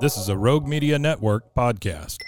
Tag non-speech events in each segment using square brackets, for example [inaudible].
This is a Rogue Media Network podcast.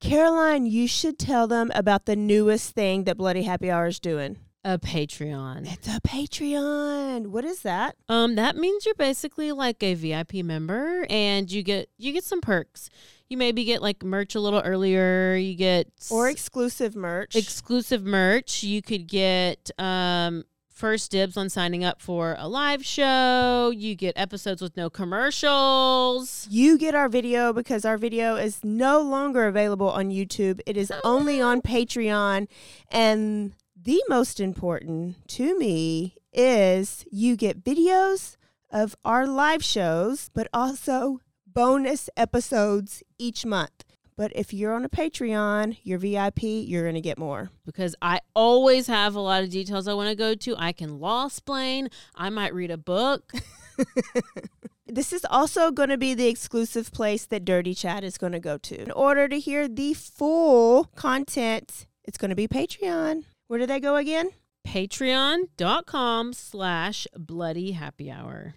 Caroline, you should tell them about the newest thing that Bloody Happy Hour is doing. a Patreon. It's a Patreon. What is that? Um, that means you're basically like a VIP member, and you get you get some perks. You maybe get like merch a little earlier. You get Or exclusive merch. exclusive merch. You could get um first dibs on signing up for a live show. You get episodes with no commercials. you get our video because our video is no longer available on YouTube. It is only on Patreon. And the most important to me is you get videos of our live shows, but also bonus episodes each month. But if you're on a Patreon, you're VIP, you're going to get more. because I always have a lot of details I want to go to. I can law explain. I might read a book. [laughs] [laughs] This is also going to be the exclusive place that Dirty Chat is going to go to. In order to hear the full content, it's going to be Patreon. Where do they go again? Patreon.com slash bloody happy hour.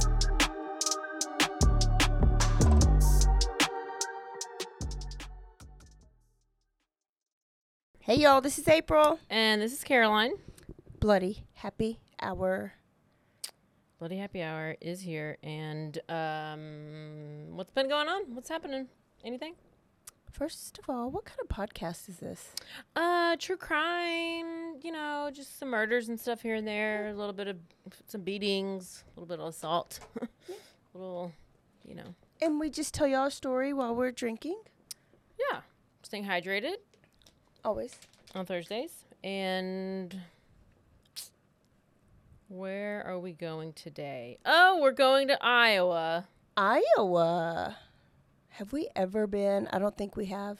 Hey y'all, this is April. And this is Caroline. Bloody happy hour. Bloody happy hour is here. And um, what's been going on? What's happening? Anything? First of all, what kind of podcast is this? Uh, true crime, you know, just some murders and stuff here and there, a little bit of some beatings, a little bit of assault, [laughs] a little, you know, And we just tell y'all a story while we're drinking. yeah, staying hydrated Always. on Thursdays. And where are we going today? Oh, we're going to Iowa. Iowa. Have we ever been? I don't think we have.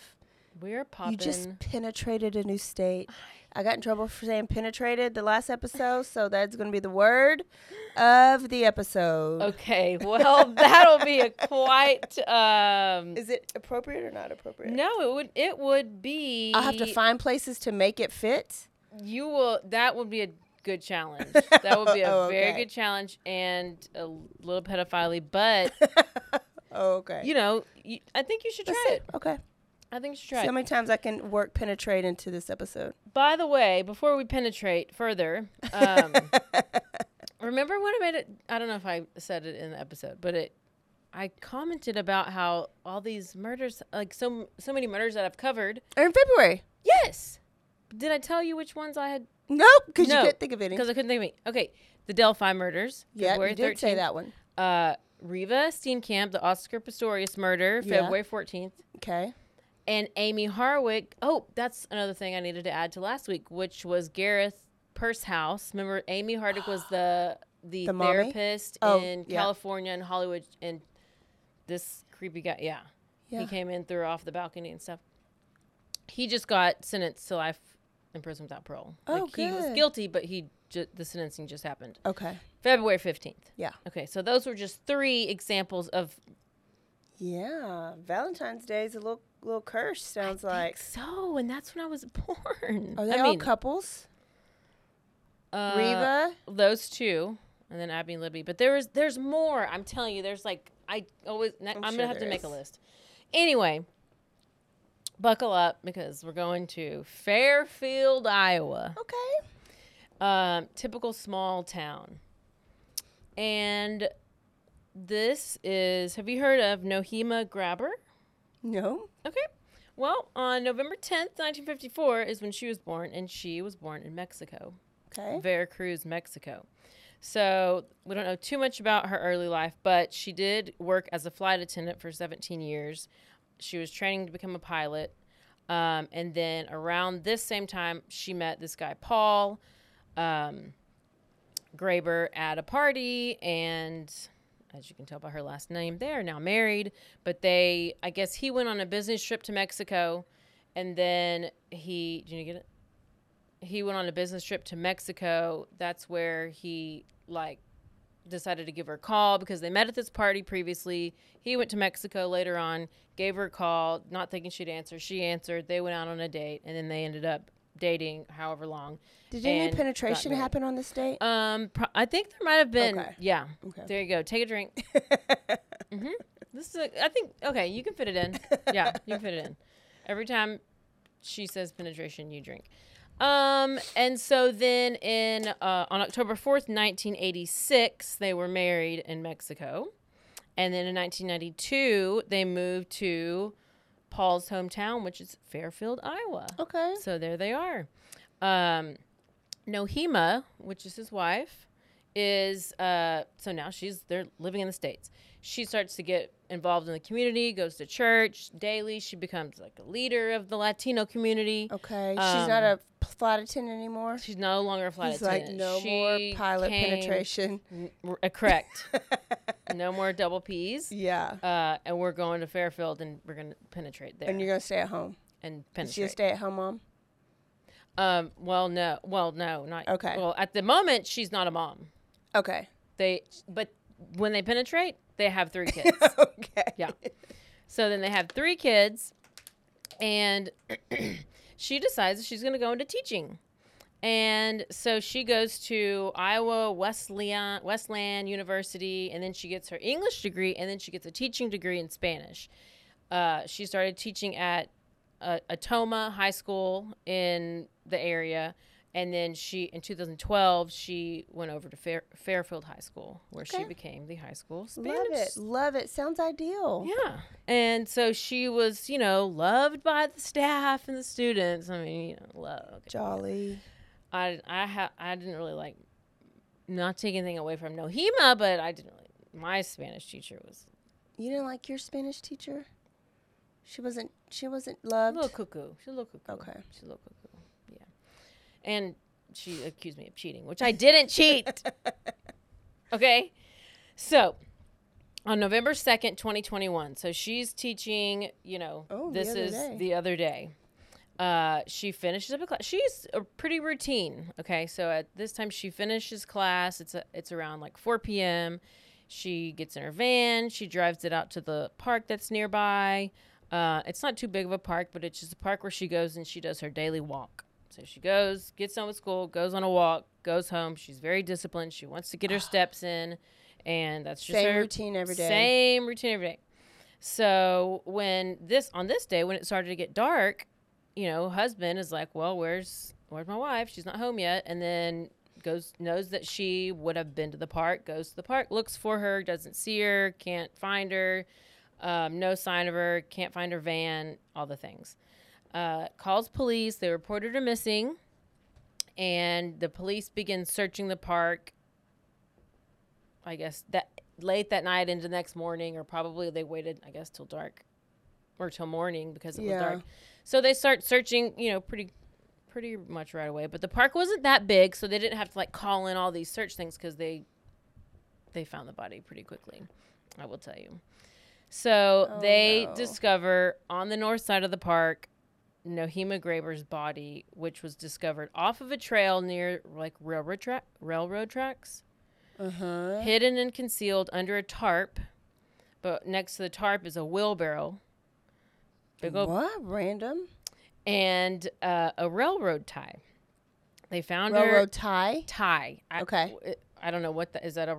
We're popping. You just penetrated a new state. I got in trouble for saying penetrated the last episode, so that's going to be the word of the episode. okay, well, [laughs] that'll be a quite. Um, Is it appropriate or not appropriate? no, it would. It would be. I'll have to find places to make it fit. You will. That would be a good challenge. [laughs] That would be a Oh, very good challenge and a little pedophile but [laughs] Oh, okay. you know, I think you should try it. Okay. I think she tried. See how many times I can work penetrate into this episode. By the way, before we penetrate further, um, [laughs] remember when I made it? I don't know if I said it in the episode, but it. I commented about how all these murders, like so so many murders that I've covered. are In February. Yes. Did I tell you which ones I had? Nope, because No, you couldn't think of any. Because I couldn't think of any. Okay, the Delphi murders. Yeah, February you did say 13th. that one. uh, Reeva Steenkamp, the Oscar Pistorius murder, Yeah. February 14th. Okay. And Amie Harwick. Oh, that's another thing I needed to add to last week, which was Gareth Pursehouse. Remember, Amie Harwick was the [gasps] the, The therapist Oh, in yeah. California and Hollywood, and this creepy guy. Yeah, Yeah. he came in, threw her off the balcony and stuff. He just got sentenced to life in prison without parole. Oh, like he was guilty, but he ju- the sentencing just happened. Okay. February 15th. Yeah. Okay, so those were just three examples of Yeah. Valentine's Day is a little little curse, sounds like. so, and that's when I was [laughs] born. Are they I all mean, couples? uh, Reeva? those two, and then Abby and Libby. But there is there's more. I'm telling you, there's like I always. I'm, I'm gonna have to there make a list. Anyway, buckle up because we're going to Fairfield, Iowa. Okay. um, typical small town. And this is. Have you heard of Nohema Graber? No. Okay. Well, on November 10th, 1954 is when she was born, and she was born in Mexico, Okay. Veracruz, Mexico. So we don't know too much about her early life, but she did work as a flight attendant for 17 years. She was training to become a pilot. Um, and then around this same time, she met this guy, Paul um, Graber, at a party. And as you can tell by her last name, they are now married. But they, I guess he went on a business trip to Mexico. And then he, did you get it? he went on a business trip to Mexico. That's where he like decided to give her a call because they met at this party previously. He went to Mexico later on, gave her a call, not thinking she'd answer. She answered. They went out on a date, and then they ended up dating however long. Did any penetration happen on this date? Um, pro- I think there might have been. Okay. Yeah. Okay. There you go. Take a drink. [laughs] mm-hmm. This is. A, I think. Okay, you can fit it in. Yeah, you can fit it in. Every time she says penetration, you drink. Um, and so then in uh, on October fourth, nineteen eighty six, they were married in Mexico, and then in nineteen ninety two, they moved to Paul's hometown, which is Fairfield, Iowa. okay. So there they are. Um, Nohema, which is his wife, is uh, so now she's they're living in the states. She starts to get involved in the community, goes to church daily. She becomes like a leader of the Latino community. Okay. She's not a a flight attendant anymore. She's no longer a flight He's like, no She more pilot penetration. n- uh, correct. [laughs] no more double P's. Yeah. Uh, and we're going to Fairfield and we're gonna penetrate there And you're gonna stay at home. and Is she a stay-at-home mom? Um, well, no, well, no, not Okay. Well, at the moment, she's not a mom. Okay. They, but when they penetrate, they have three [laughs] kids. okay. yeah. So then they have three kids, and [clears throat] she decides she's going to go into teaching. And so she goes to Iowa Wesleyan Westland University, and then she gets her English degree, and then she gets a teaching degree in Spanish. Uh, she started teaching at uh, Ottumwa High School in the area, and then she in 2012 she went over to Fair, Fairfield High School, where she became the high school Spanish Love it. Love it. Sounds ideal. yeah. And so she was, you know, loved by the staff and the students. I mean, you know, love. Okay. Jolly. I I ha- I didn't really like not take anything away from Nohema, but I didn't really my Spanish teacher was You didn't like your Spanish teacher? She wasn't. She wasn't loved. a little cuckoo. She's a little cuckoo. Okay. She's a little cuckoo. And she accused me of cheating, which I didn't cheat. [laughs] okay. So on November 2nd, 2021. So she's teaching, you know, Oh, this other is day. the other day. Uh, she finishes up a class. She's a pretty routine. Okay. So at this time she finishes class. It's a, it's around like 4 p.m. She gets in her van. She drives it out to the park that's nearby. Uh, it's not too big of a park, but it's just a park where she goes and she does her daily walk. So she goes, gets done with school, goes on a walk, goes home. She's very disciplined. She wants to get her [sighs] steps in, and that's just Same her routine every day. Same routine every day. So when this on this day when it started to get dark, you know, husband is like, "Well, where's where's my wife? She's not home yet." And then goes knows that she would have been to the park, goes to the park, looks for her, doesn't see her, can't find her, um, no sign of her, can't find her van, all the things. Uh, calls police. They reported her missing, and the police begin searching the park. I guess that late that night into the next morning, or probably they waited, I guess, till dark or till morning because it Yeah. was dark. So they start searching, you know, pretty pretty much right away. But the park wasn't that big, so they didn't have to like call in all these search things because they they found the body pretty quickly. I will tell you. So Oh, they no. discover on the north side of the park Nohema Graber's body, which was discovered off of a trail near like railroad track railroad tracks, Uh huh. hidden and concealed under a tarp. But next to the tarp is a wheelbarrow, big old What? Random and uh, a railroad tie. They found her railroad tie? tie. I, Okay. I don't know what that is. That a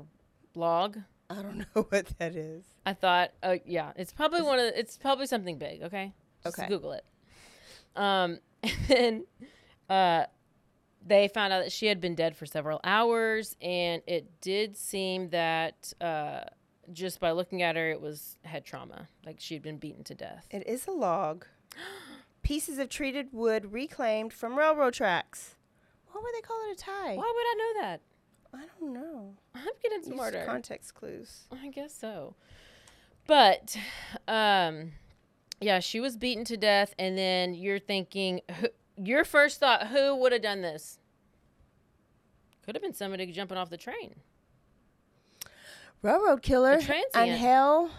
log? I don't [laughs] know what that is. I thought, oh yeah, it's probably one of. The, it's probably something big. Okay. Just Okay. Google it. Um, [laughs] and then, uh, they found out that she had been dead for several hours, and it did seem that uh, just by looking at her, it was head trauma. Like she'd been beaten to death. It is a log. [gasps] Pieces of treated wood reclaimed from railroad tracks. Why would they call it a tie? Why would I know that? I don't know. I'm getting Use smarter. context clues. I guess so. But, um, yeah, she was beaten to death, and then you're thinking, who, your first thought, who would have done this? Could have been somebody jumping off the train. Railroad killer. transient. Angel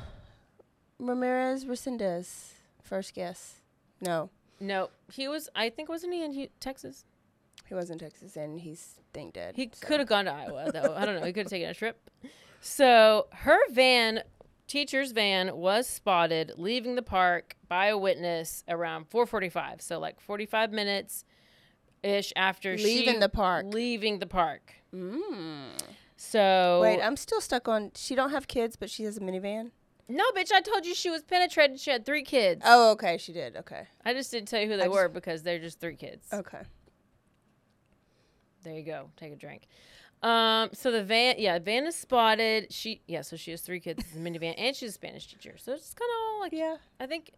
Ramirez Resendez. First guess. No, No, he was. I think wasn't he in Hu- Texas? he was in Texas and he's think dead. He so. could have gone to Iowa, though. I don't know. He could have taken a trip. So her van, teacher's van, was spotted leaving the park by a witness around 4:45. So like 45 minutes ish after she Leaving the park. Leaving the park. Mm. So Wait, I'm still stuck on. She don't have kids, but she has a minivan. no, bitch! I told you she was penetrated. She had three kids. Oh, okay, she did. Okay, I just didn't tell you who they I just- were because they're just three kids. okay. There you go. Take a drink. Um, so the van, yeah, van is spotted. She, yeah, so she has three kids in the [laughs] minivan, and she's a Spanish teacher. So it's kind of all like, Yeah. I think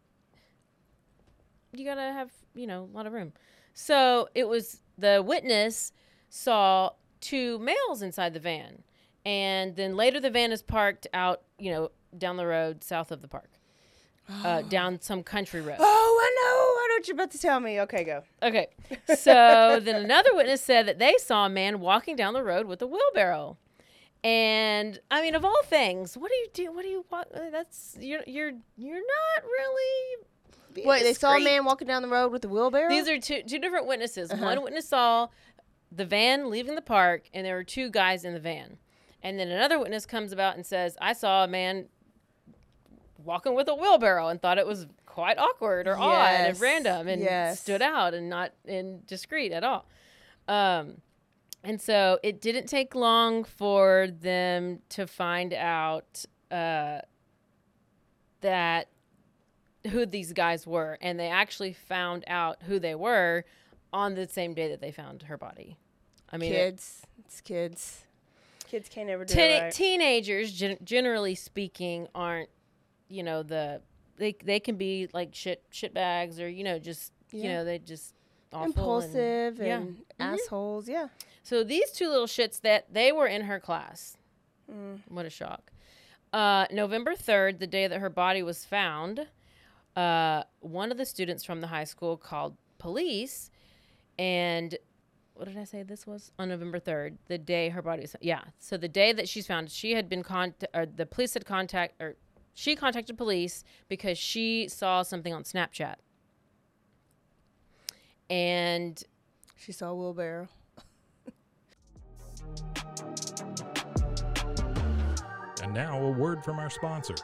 you gotta have, you know, a lot of room. So it was the witness saw two males inside the van, and then later the van is parked out, you know, down the road south of the park, uh, [gasps] down some country road. Oh, I know. I know what you're about to tell me. Okay, go. Okay. So [laughs] then another witness said that they saw a man walking down the road with a wheelbarrow. And I mean, of all things, what do you do? What do you walk? uh, That's you're you're you're not really. being Wait, they saw a man walking down the road with a wheelbarrow. These are two two different witnesses. Uh-huh. One witness saw the van leaving the park, and there were two guys in the van. And then another witness comes about and says, "I saw a man walking with a wheelbarrow and thought it was quite awkward or odd and random and yes. stood out and not in discreet at all." Um, and so it didn't take long for them to find out uh, that who these guys were, and they actually found out who they were on the same day that they found her body. I mean, it- kids. It's kids. Kids can't ever do teen- it right. teenagers, gen- generally speaking, aren't you know the they they can be like shit shit bags or you know just you know they just awful Impulsive and, yeah. and assholes. Yeah. So these two little shits that they were in her class. Mm. What a shock. Uh, November 3rd, the day that her body was found, uh, one of the students from the high school called police. And what did I say this was? On November 3rd, the day her body was Yeah. So the day that she's found, she had been contact, or the police had contact, or she contacted police because she saw something on Snapchat. And She saw a wheelbarrow. [laughs] And now a word from our sponsors.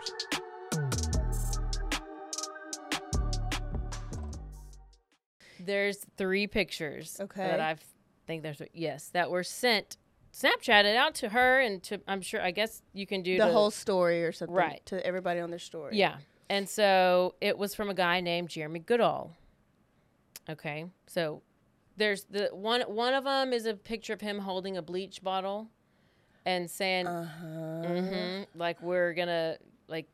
There's three pictures Okay. that I think there's yes that were sent, Snapchatted out to her and to I'm sure I guess you can do the to- whole story or something. Right. To everybody on their story. yeah, and so it was from a guy named Jeremy Goodall. Okay, so there's the one one of them is a picture of him holding a bleach bottle and saying Uh-huh. hmm like we're gonna like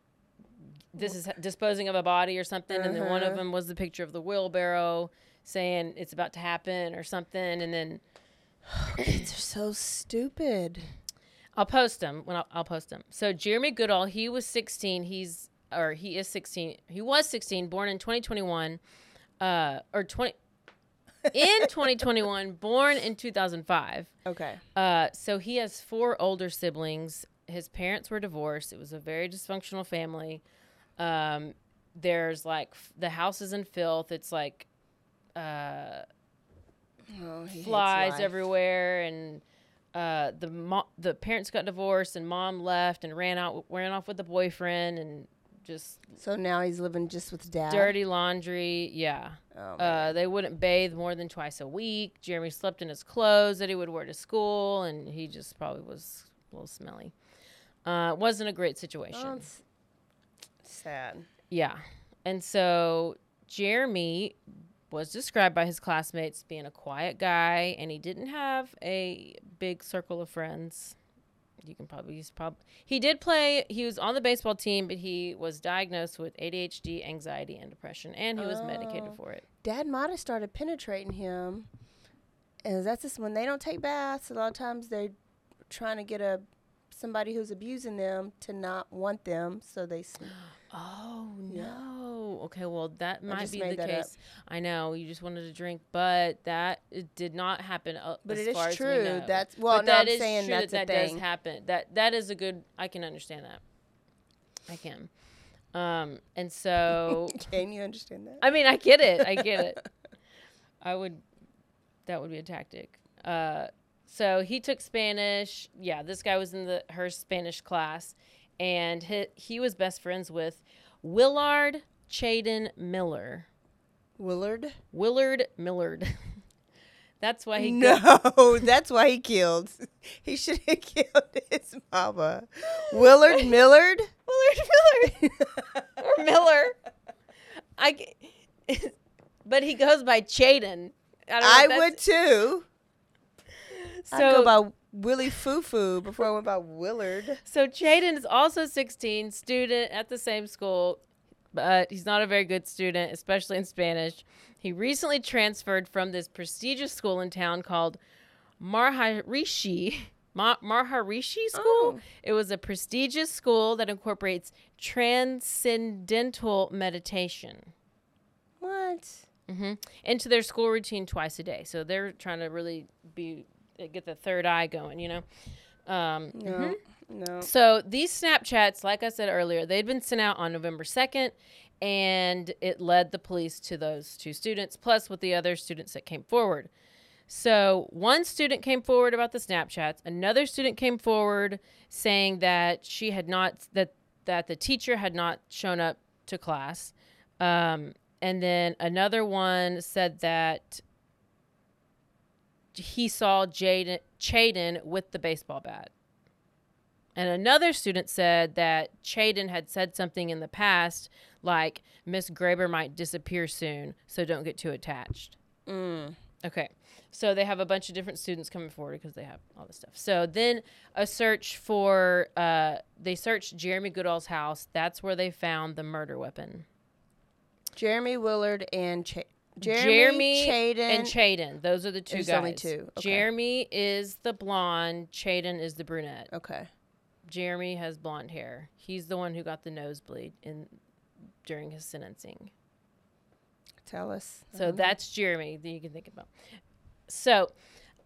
this is disposing of a body or something and then one of Uh-huh. them was the picture of the wheelbarrow saying it's about to happen or something and then [sighs] Kids are so stupid. i'll post them when I'll, I'll post them so jeremy goodall he was 16 he's or he is 16 he was 16 born in 2021 uh or 20 in [laughs] 2021 born in 2005 Okay. Uh, so he has four older siblings. His parents were divorced. It was a very dysfunctional family. Um, there's like f- the house is in filth. It's like uh, Oh, flies everywhere, and uh, the mo- the parents got divorced, and mom left and ran out ran off with the boyfriend, and just So now he's living just with dad. dirty laundry. Yeah. Oh, Uh, they wouldn't bathe more than twice a week. Jeremy slept in his clothes that he would wear to school, and he just probably was a little smelly. Uh, wasn't a great situation. Oh, sad. yeah. And so Jeremy was described by his classmates being a quiet guy, and he didn't have a big circle of friends. you can probably he's probably he did play. He was on the baseball team, but he was diagnosed with ADHD, anxiety, and depression, and he was medicated Oh. for it. Dad might have started penetrating him. And that's just when they don't take baths. A lot of times they're trying to get a somebody who's abusing them to not want them, so they. s- Oh Yeah. no. Okay, well that might be the that up. case. I know you just wanted to drink, but that it did not happen. Uh, But as it is as we true. That's- well, but no, that I'm is saying true that's that that does happen. That that is a good. I can understand that. I can. Um, and so [laughs] Can you understand that? I mean, I get it. I get it. [laughs] I would. That would be a tactic. Uh, so he took Spanish. Yeah, this guy was in the her Spanish class, and he, he was best friends with Willard Chaden Miller. Willard? Willard Millard. [laughs] That's why he. No, [laughs] that's why he killed. [laughs] He should have killed his mama. Willard Millard? Willard Millard. or Miller. I. but he goes by Chaden. I, I would too. So I'd go by Willie Foo Foo before I went by Willard. So Chaden is also 16, student at the same school, but he's not a very good student, especially in Spanish. He recently transferred from this prestigious school in town called Maharishi. Ma- Maharishi School. Oh. It was a prestigious school that incorporates transcendental meditation What? hmm into their school routine twice a day. So they're trying to really be get the third eye going, you know. Um, No. No. so these Snapchats, like I said earlier, they'd been sent out on November 2nd, and it led the police to those two students, plus with the other students that came forward. So one student came forward about the Snapchats. Another student came forward saying that she had not that that the teacher had not shown up to class, um, and then another one said that he saw Jaden Chaden with the baseball bat. And another student said that Chaden had said something in the past, like Miss Graber might disappear soon, so don't get too attached. Mm. Okay. So they have a bunch of different students coming forward because they have all this stuff. So then a search for, uh, they searched Jeremy Goodall's house. That's where they found the murder weapon. Jeremy Willard and Ch- Jeremy, Jeremy, Chaden. and Chaden. Those are the two guys. only two. Okay. Jeremy is the blonde. Chaden is the brunette. okay. Jeremy has blonde hair. He's the one who got the nosebleed in during his sentencing. Tell us. So that's Jeremy that you can think about. So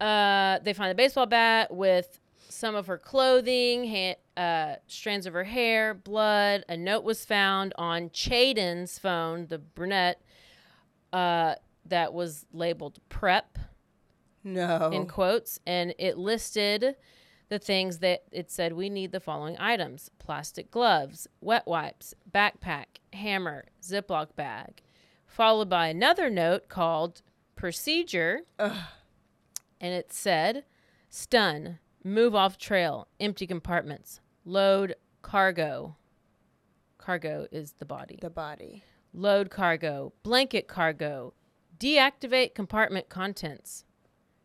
uh, they find the baseball bat with some of her clothing, ha- uh, strands of her hair, blood. A note was found on Chaden's phone, the brunette, uh, that was labeled prep No. in quotes, and it listed the things that it said we need the following items plastic gloves, wet wipes, backpack, hammer, Ziploc bag, followed by another note called procedure. And it said stun, move off trail, empty compartments, load cargo. Cargo is the body the body. Load cargo, blanket cargo, deactivate compartment contents,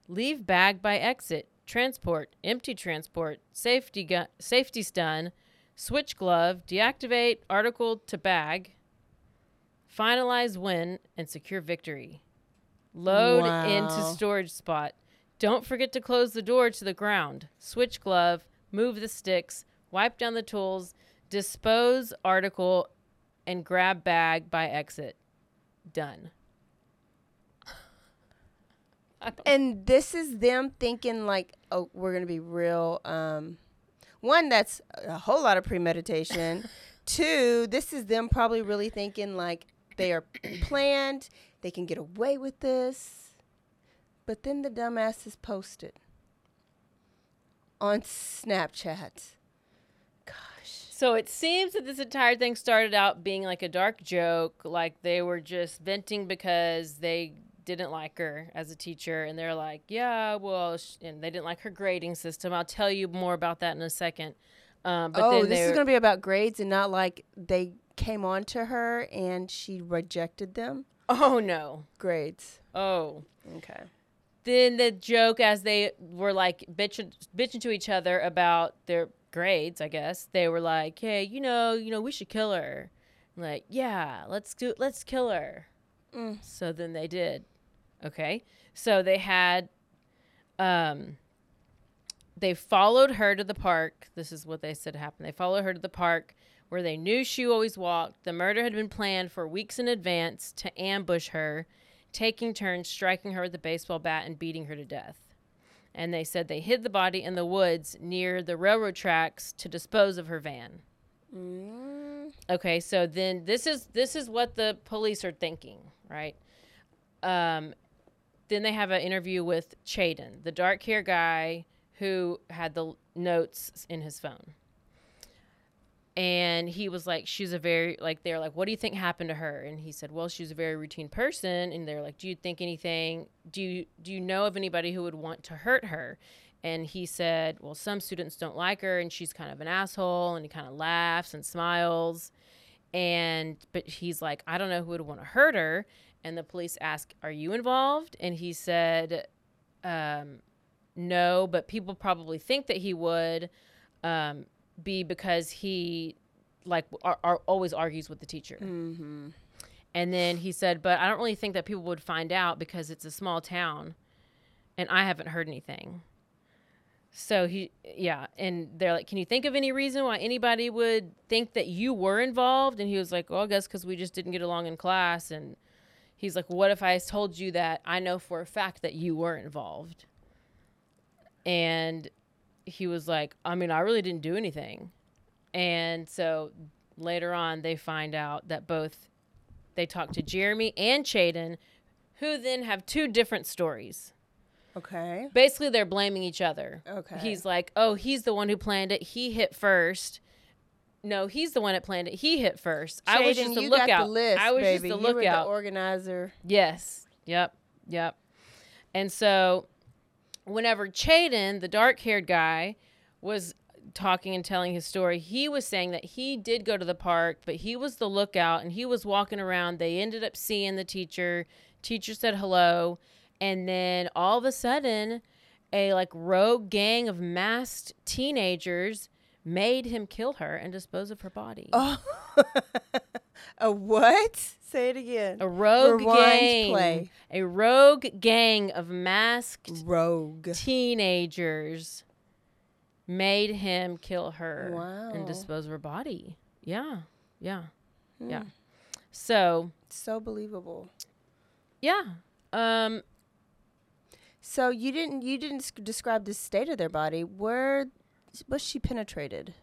leave bag by exit, transport, empty transport, safety gu- safety stun, switch glove, deactivate article to bag, finalize win, and secure victory. Load into storage spot. Don't forget to close the door to the ground. Switch glove, move the sticks, wipe down the tools, dispose article, and grab bag by exit. Done. And this is them thinking like, oh, we're gonna be real. Um, one, that's a whole lot of premeditation. [laughs] Two, this is them probably really thinking like they are planned. They can get away with this. But then the dumbass is posted on Snapchat. So it seems that this entire thing started out being like a dark joke, like they were just venting because they didn't like her as a teacher, and they're like, "Yeah, well," and they didn't like her grading system. I'll tell you more about that in a second. Um, but oh, then this is gonna be about grades and not like they came on to her and she rejected them. oh no, Grades. oh. Okay. then the joke as they were like bitching, bitching to each other about their grades, I guess, they were like, "Hey, you know, you know, we should kill her." I'm like, yeah, let's do, let's kill her. Mm. So then they did. Okay, so they had, um, they followed her to the park. This is what they said happened. They followed her to the park where they knew she always walked. The murder had been planned for weeks in advance to ambush her, taking turns striking her with a baseball bat and beating her to death. And they said they hid the body in the woods near the railroad tracks to dispose of her van. Mm. Okay, so then this is this is what the police are thinking, right? Um, then they have an interview with Chaden, the dark hair guy who had the notes in his phone. And he was like, she's a very like they're like, what do you think happened to her? And he said, well, she's a very routine person. And they're like, do you think anything? Do you do you know of anybody who would want to hurt her? And he said, well, some students don't like her, and she's kind of an asshole. And he kind of laughs and smiles. And but he's like, I don't know who would want to hurt her. And the police ask, are you involved? And he said, um, no, but people probably think that he would um, be because he like are, are always argues with the teacher. Mm-hmm. And then he said, but I don't really think that people would find out because it's a small town and I haven't heard anything. So he, yeah. And they're like, can you think of any reason why anybody would think that you were involved? And he was like, well, I guess because we just didn't get along in class. And he's like, what if I told you that I know for a fact that you were involved? And he was like, I mean, I really didn't do anything. And so later on, they find out that both they talk to Jeremy and Chaden, who then have two different stories. Okay. Basically, they're blaming each other. Okay. He's like, oh, he's the one who planned it. He hit first. No, he's the one that planned it. He hit first. I was just a you lookout. got the list, I was baby. just a You were lookout. the organizer. Yes. Yep. Yep. And so, whenever Chaden, the dark haired guy, was talking and telling his story, he was saying that he did go to the park, but he was the lookout and he was walking around. They ended up seeing the teacher. Teacher said hello. And then all of a sudden, a like rogue gang of masked teenagers made him kill her and dispose of her body. Oh. [laughs] a what? Say it again. A rogue gang. play. A rogue gang of masked Rogue. teenagers made him kill her Wow. and dispose of her body. Yeah. Yeah. Hmm. Yeah. So, So believable. yeah. Um So you didn't you didn't describe the state of their body. Where was she penetrated?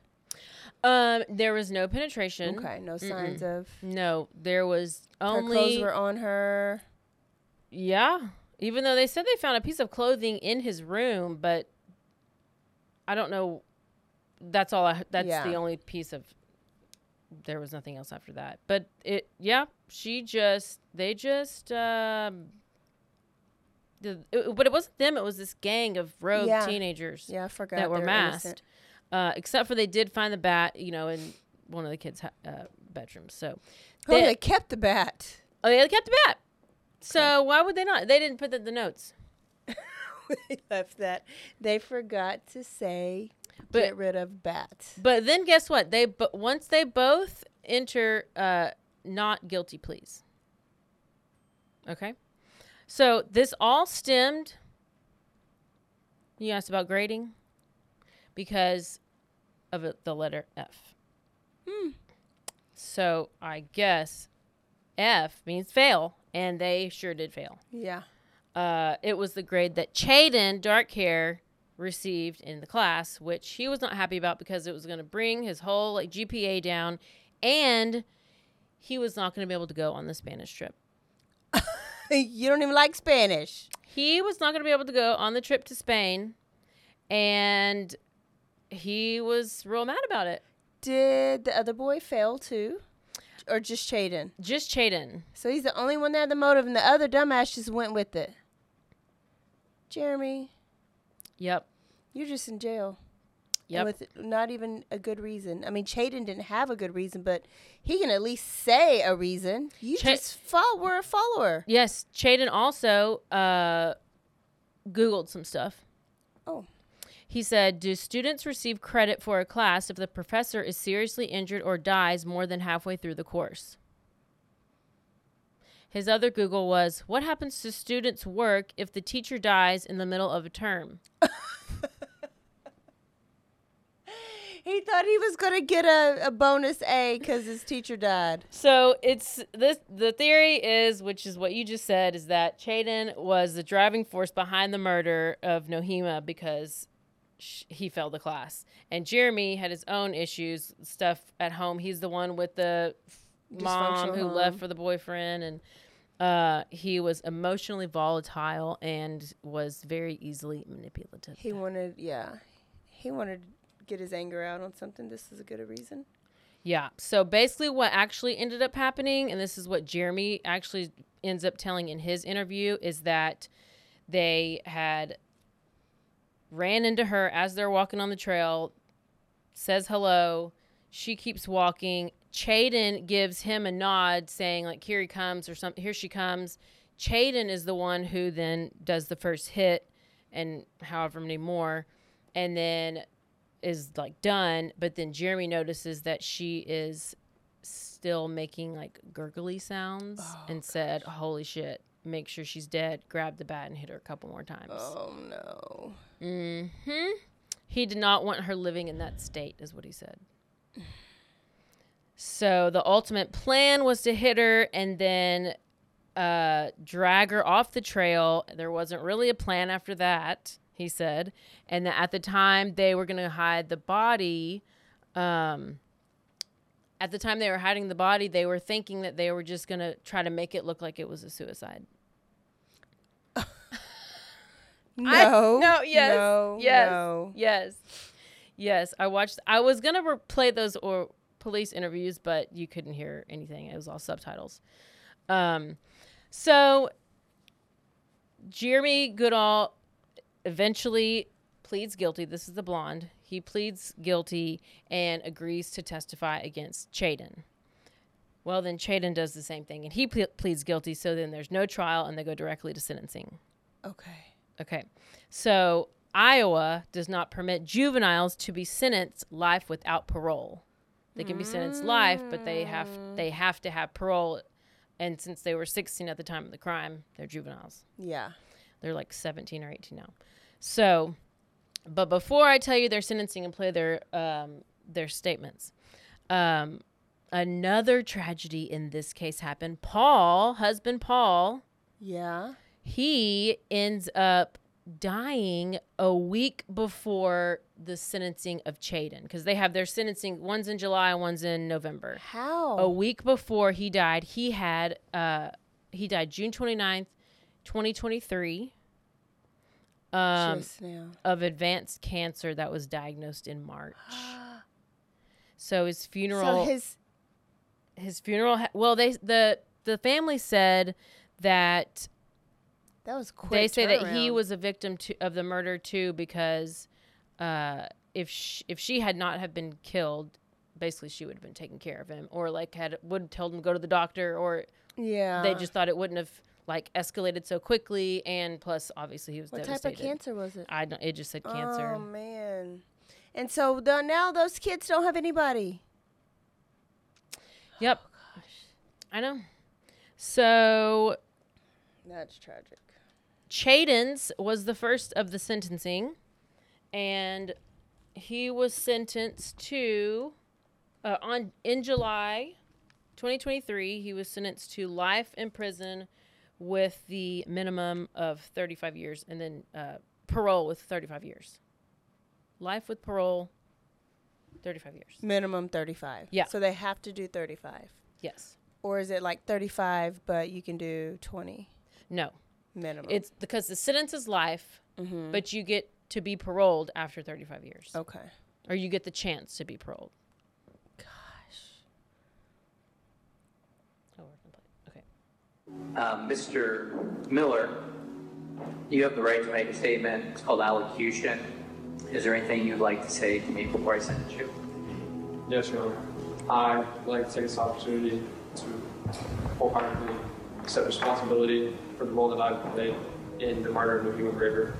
Um there was no penetration. Okay, no signs of No, there was her only clothes were on her. Yeah. Even though they said they found a piece of clothing in his room, but I don't know. That's all. I, that's Yeah. the only piece of. There was nothing else after that. But it, yeah, she just, they just, um, the, it, but it wasn't them. It was this gang of rogue Yeah. teenagers Yeah, I forgot that were masked. innocent. Uh, except for they did find the bat, you know, in one of the kids' uh, bedrooms. So, Oh, they- they kept the bat. oh, yeah, they kept the bat. So why would they not? They didn't put that in the notes. [laughs] they left that. They forgot to say But- get rid of bat. But then guess what? They but once they both enter uh not guilty pleas. Okay? So this all stemmed you asked about grading because of the letter F. So I guess F means fail and they sure did fail. Yeah. Uh, it was the grade that Chaden, dark hair, received in the class, which he was not happy about because it was going to bring his whole like GPA down, and he was not going to be able to go on the Spanish trip. [laughs] you don't even like Spanish. He was not going to be able to go on the trip to Spain, and he was real mad about it. Did the other boy fail too? Or just Chaden? Just Chaden. So he's the only one that had the motive and the other dumbass just went with it. Jeremy, Yep. you're just in jail. Yep. With not even a good reason. I mean, Chaden didn't have a good reason, but he can at least say a reason. You Cha- just fol- were a follower. Yes, Chaden also uh, Googled some stuff. Oh. He said, Do students receive credit for a class if the professor is seriously injured or dies more than halfway through the course? His other Google was, What happens to students' work if the teacher dies in the middle of a term? [laughs] He thought he was going to get a, a bonus A because his teacher died. So it's this the theory is, which is what you just said, is that Chaden was the driving force behind the murder of Nohema because sh- he failed the class, and Jeremy had his own issues, stuff at home. He's the one with the mom who home. left for the boyfriend, and uh, he was emotionally volatile and was very easily manipulative. He wanted, yeah, he wanted to get his anger out on something. This is a good reason. Yeah. So basically, what actually ended up happening, and this is what Jeremy actually ends up telling in his interview, is that they had ran into her as they're walking on the trail, says hello. She keeps walking. Chaden gives him a nod, saying like, "Here he comes," or something. Here she comes. Chaden is the one who then does the first hit, and however many more, and then is like done, but then Jeremy notices that she is still making like gurgly sounds oh, and said, "Holy shit, make sure she's dead." Grabbed the bat and hit her a couple more times. Oh no. Mm-hmm. He did not want her living in that state is what he said. [sighs] So the ultimate plan was to hit her and then uh, drag her off the trail. There wasn't really a plan after that, he said. And that at the time they were going to hide the body, um, at the time they were hiding the body, they were thinking that they were just going to try to make it look like it was a suicide. [laughs] No. no, yes, No. yes, No. yes, yes. I watched. I was gonna replay those or police interviews, but you couldn't hear anything. It was all subtitles. Um, so Jeremy Goodall eventually pleads guilty. This is the blonde. He pleads guilty and agrees to testify against Chaden. Well, then Chaden does the same thing, and he ple- pleads guilty. So then there's no trial, and they go directly to sentencing. Okay. Okay. So Iowa does not permit juveniles to be sentenced life without parole. They can be sentenced life, but they have they have to have parole. And since they were 16 at the time of the crime, they're juveniles. Yeah. They're like 17 or 18 now. So, but before I tell you their sentencing and play their um, their statements, um, another tragedy in this case happened. Paul, husband Paul, Yeah. he ends up dying a week before the sentencing of Chaden because they have their sentencing one's in July, one's in November. How? A week before he died, he had uh he died June 29th, 2023 um of advanced cancer that was diagnosed in March. [gasps] So his funeral So his his funeral ha- well they the the family said that that was quick. they say that he was a victim to, of the murder too because uh, if sh- if she had not have been killed, basically she would have been taking care of him, or like had would have told him to go to the doctor, or Yeah. they just thought it wouldn't have like escalated so quickly, and plus obviously he was dead. What type of cancer was it? I don't. It just said cancer. Oh man. And so the, now those kids don't have anybody. Yep. I know. So That's tragic. Chaden's was the first of the sentencing, and he was sentenced to uh, on in July 2023. He was sentenced to life in prison with the minimum of 35 years, and then uh, parole with 35 years. Life with parole, 35 years. Minimum 35. Yeah. So they have to do 35. Yes. Or is it like 35 but you can do 20 No. minimum? It's because the sentence is life, Mhm. but you get to be paroled after 35 years, Okay. or you get the chance to be paroled. Gosh. Oh, we're gonna play- Okay. Um, Mr. Miller, you have the right to make a statement. It's called allocution. Is there anything you'd like to say to me before I send it to you? Yes, Your Honor. I'd like to take this opportunity to wholeheartedly accept responsibility for the role that I've played in the murder of Nohema Graber.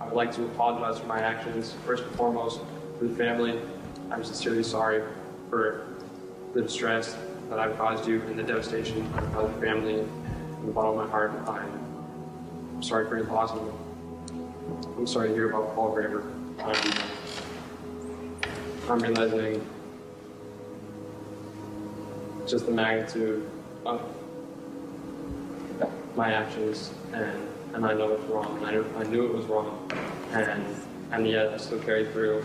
I would like to apologize for my actions. First and foremost, to the family, I'm sincerely sorry for the distress that I've caused you and the devastation I've caused your family. From the bottom of my heart, I'm sorry for your loss. I'm sorry to hear about Paul Graber. I'm, I'm realizing just the magnitude of my actions, and, and I know it's wrong. I knew, I knew it was wrong, and and yet I still carried through.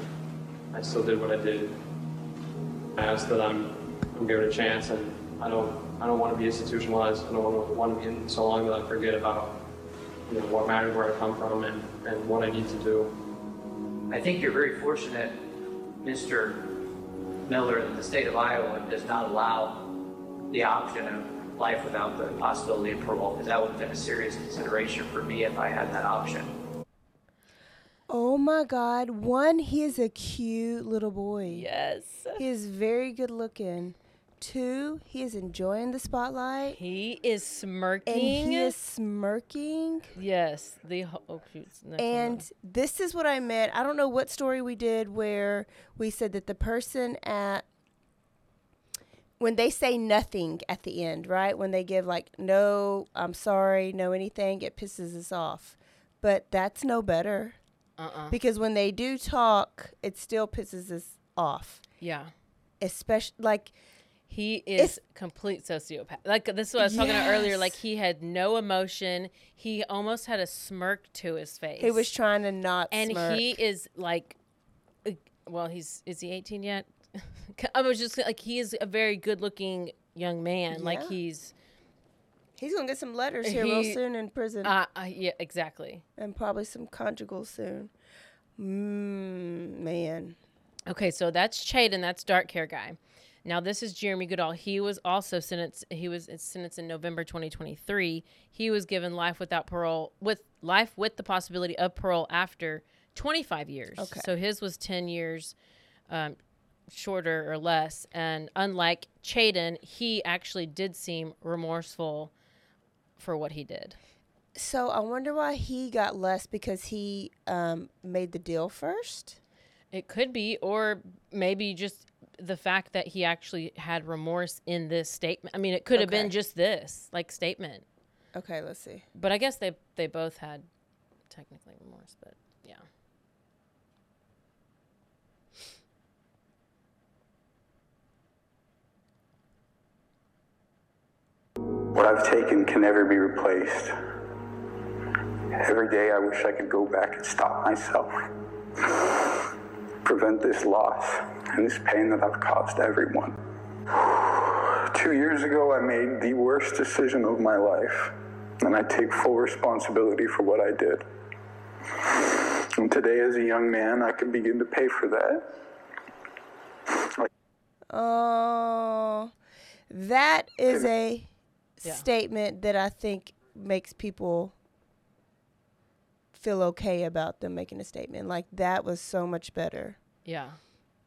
I still did what I did. I ask that I'm I'm given a chance, and I don't I don't want to be institutionalized. I don't want to want to be in so long that I forget about you know what matters, where I come from, and, and what I need to do. I think you're very fortunate, Mr. Miller, that the state of Iowa does not allow the option of life without the possibility of parole, because that would have been a serious consideration for me if I had that option. Oh my God. One, he is a cute little boy. Yes. He is very good looking. Two, he is enjoying the spotlight. He is smirking. And he is smirking. yes. The ho- oh shoot. next one. And this is what I meant. I don't know what story we did where we said that the person at when they say nothing at the end, right? When they give like no, I'm sorry, no anything, it pisses us off. But that's no better uh-uh. because when they do talk, it still pisses us off. yeah. Especially like He is complete sociopath. Like this is what I was talking about earlier. Like he had no emotion. He almost had a smirk to his face. he was trying to not and smirk. he is like, well, he's is he eighteen yet? [laughs] I was just like he is a very good looking young man. Like he's He's gonna get some letters here real soon in prison. uh, uh yeah exactly. and probably some conjugal soon. Mm, man. Okay, so that's Chaden. That's dark hair guy. Now this is Jeremy Goodall. He was also sentenced. He was sentenced in November 2023. He was given life without parole, with life with the possibility of parole after 25 years. Okay. So his was 10 years um, shorter or less. And unlike Chaden, he actually did seem remorseful for what he did. So I wonder why he got less because he um, made the deal first. It could be, or maybe just the fact that he actually had remorse in this statement. I mean, it could have been just this, like statement. Okay, let's see. But I guess they they both had technically remorse. But yeah, What I've taken can never be replaced. Every day I wish I could go back and stop myself. Prevent this loss and this pain that I've caused everyone. Two years ago, I made the worst decision of my life, and I take full responsibility for what I did. And today, as a young man, I can begin to pay for that. Oh, that is a Yeah. statement that I think makes people feel okay about them making a statement. Like that was so much better. yeah,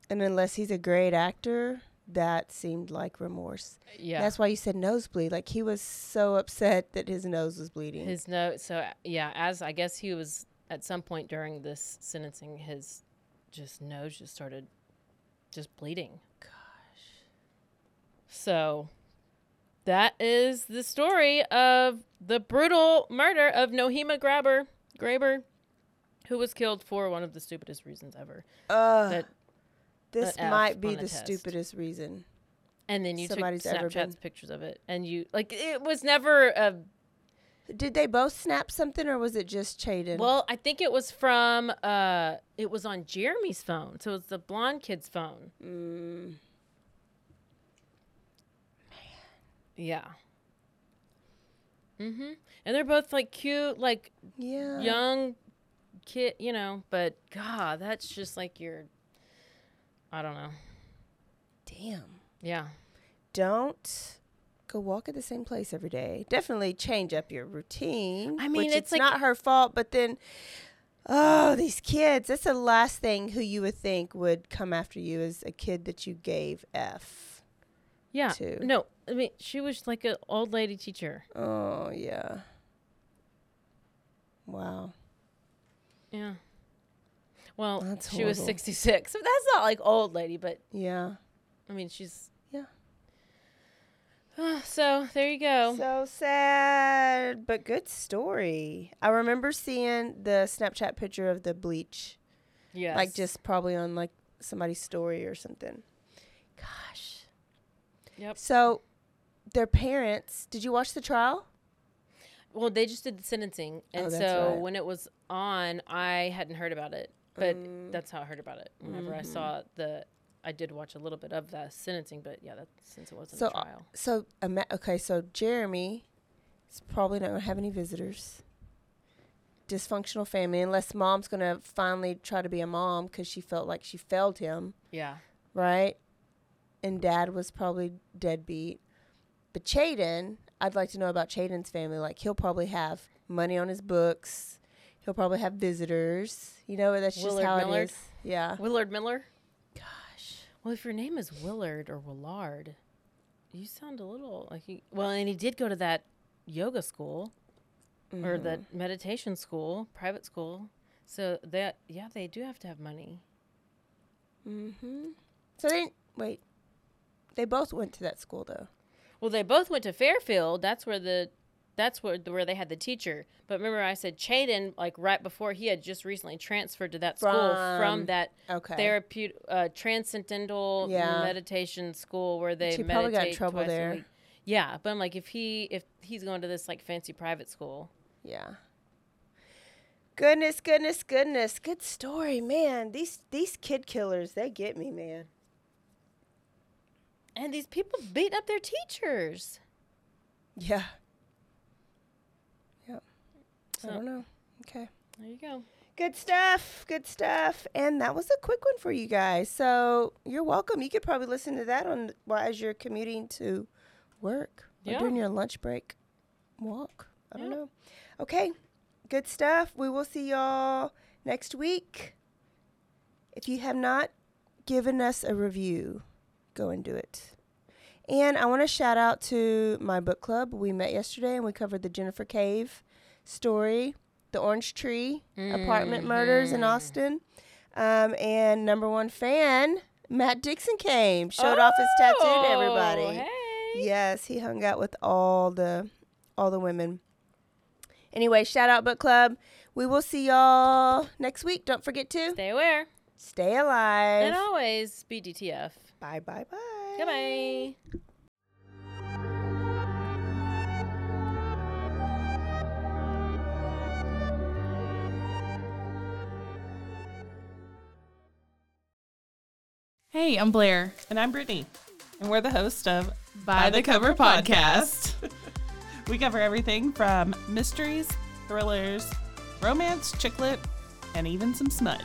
And unless he's a great actor, that seemed like remorse. yeah. That's why you said nosebleed. Like he was so upset that his nose was bleeding. his nose. So yeah, as I guess he was at some point during this sentencing, his just nose just started just bleeding. Gosh. So that is the story of the brutal murder of Nohema Graber, Graber, who was killed for one of the stupidest reasons ever. Ugh, that this might be the test. stupidest reason. and then you Somebody's took Snapchats pictures of it, and you like it was never a Did they both snap something or was it just Chaden? Well, I think it was from uh it was on Jeremy's phone. So it was the blonde kid's phone. Mm, Yeah. Mhm. And they're both like cute like yeah. young kid, you know, but god, that's just like your I don't know. Damn. Yeah. Don't go walk at the same place every day. Definitely change up your routine. I mean, it's it's like- not her fault, but then oh, these kids. That's the last thing who you would think would come after you is a kid that you gave F. Yeah. Too. No, I mean, she was like an old lady teacher. Oh, yeah. Wow. Yeah. Well, That's she was 66. So that's not like old lady, but Yeah. I mean, she's. Yeah. [sighs] so there you go. So sad, but good story. I remember seeing the Snapchat picture of the bleach, yes. like just probably on like somebody's story or something. Gosh. Yep. So, their parents. Did you watch the trial? Well, they just did the sentencing, and Oh, so right. when it was on, I hadn't heard about it, but Mm. that's how I heard about it. Whenever I Mm-hmm. saw the, I did watch a little bit of the sentencing, but yeah, that since it wasn't So, a trial. So, ima- okay, so Jeremy is probably not going to have any visitors. Dysfunctional family, unless mom's going to finally try to be a mom because she felt like she failed him, Yeah. right? And dad was probably deadbeat. But Chaden, I'd like to know about Chaden's family. Like, he'll probably have money on his books. He'll probably have visitors. You know, that's just Willard how Millard? it is. Yeah. Willard Miller. Gosh. Well, if your name is Willard or Willard, you sound a little like you. Well, and he did go to that yoga school or the Mm-hmm. meditation school, private school. So that yeah, they do have to have money. Mm-hmm. So they wait. They both went to that school though. Well, they both went to Fairfield. That's where the that's where where they had the teacher. But remember, I said Chaden, like right before he had just recently transferred to that school From- from that Okay. therapeutic uh, transcendental Yeah. meditation school where they He meditate probably got trouble there. Yeah, but I'm like, if he if he's going to this like fancy private school, Yeah. Goodness, goodness, goodness. Good story, man. These these kid killers, they get me, man. And these people beat up their teachers. Yeah. Yep. I don't know. Okay. there you go. Good stuff. Good stuff. And that was a quick one for you guys. So you're welcome. You could probably listen to that on as you're commuting to work or Yeah. during your lunch break walk. I don't know. Okay. Good stuff. We will see y'all next week. If you have not given us a review, go and do it. And I want to shout out to my book club. We met yesterday and we covered the Jennifer Cave story, the Orange Tree apartment murders in Austin. Um, and number one fan, Matt Dixon came, showed off his tattoo to everybody. Oh, Hey. Yes, he hung out with all the all the women. Anyway, shout out book club. We will see y'all next week. Don't forget to Stay aware. stay alive. And always be DTF. Bye bye bye. Goodbye. Hey, I'm Blair. And I'm Brittany. And we're the host of By, the, Cover, Podcast. [laughs] we cover everything from mysteries, thrillers, romance, chick lit, and even some smut.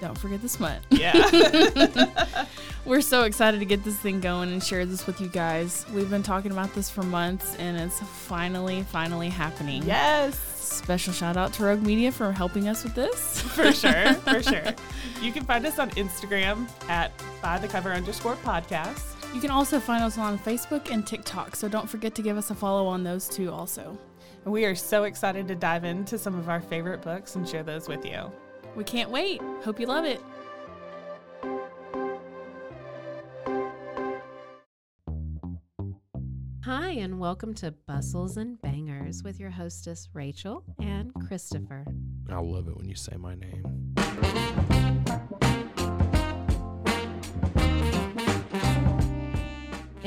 Don't forget the smut. Yeah. [laughs] We're so excited to get this thing going and share this with you guys. We've been talking about this for months and it's finally, finally happening. yes. Special shout out to Rogue Media for helping us with this. For sure. For [laughs] sure. You can find us on Instagram at by the cover underscore podcast. You can also find us on Facebook and TikTok, so don't forget to give us a follow on those two also. We are so excited to dive into some of our favorite books and share those with you. We can't wait. Hope you love it. Hi, and welcome to Bustles and Bangers with your hostess, Rachel and Christopher. I love it when you say my name.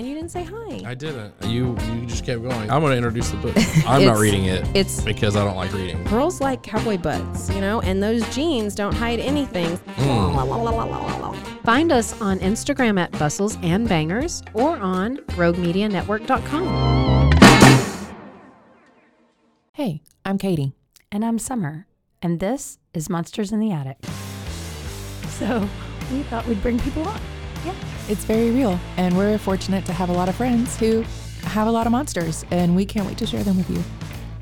And you didn't say hi. I didn't. You you just kept going. I'm going to introduce the book. [laughs] I'm not It's- reading it it's- because I don't like reading. Girls like cowboy butts, you know, and those jeans don't hide anything. Mm. Find us on Instagram at Bustles and Bangers or on RogueMediaNetwork.com. Hey, I'm Katie. And I'm Summer. And this is Monsters in the Attic. So we thought we'd bring people on. It's very real, and we're fortunate to have a lot of friends who have a lot of monsters, and we can't wait to share them with you.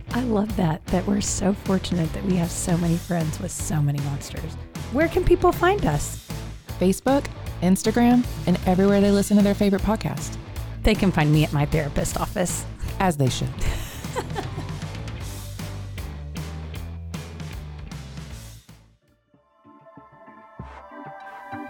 I love that, that we're so fortunate that we have so many friends with so many monsters. Where can people find us? Facebook, Instagram, and everywhere they listen to their favorite podcast. They can find me at my therapist office. As they should. [laughs]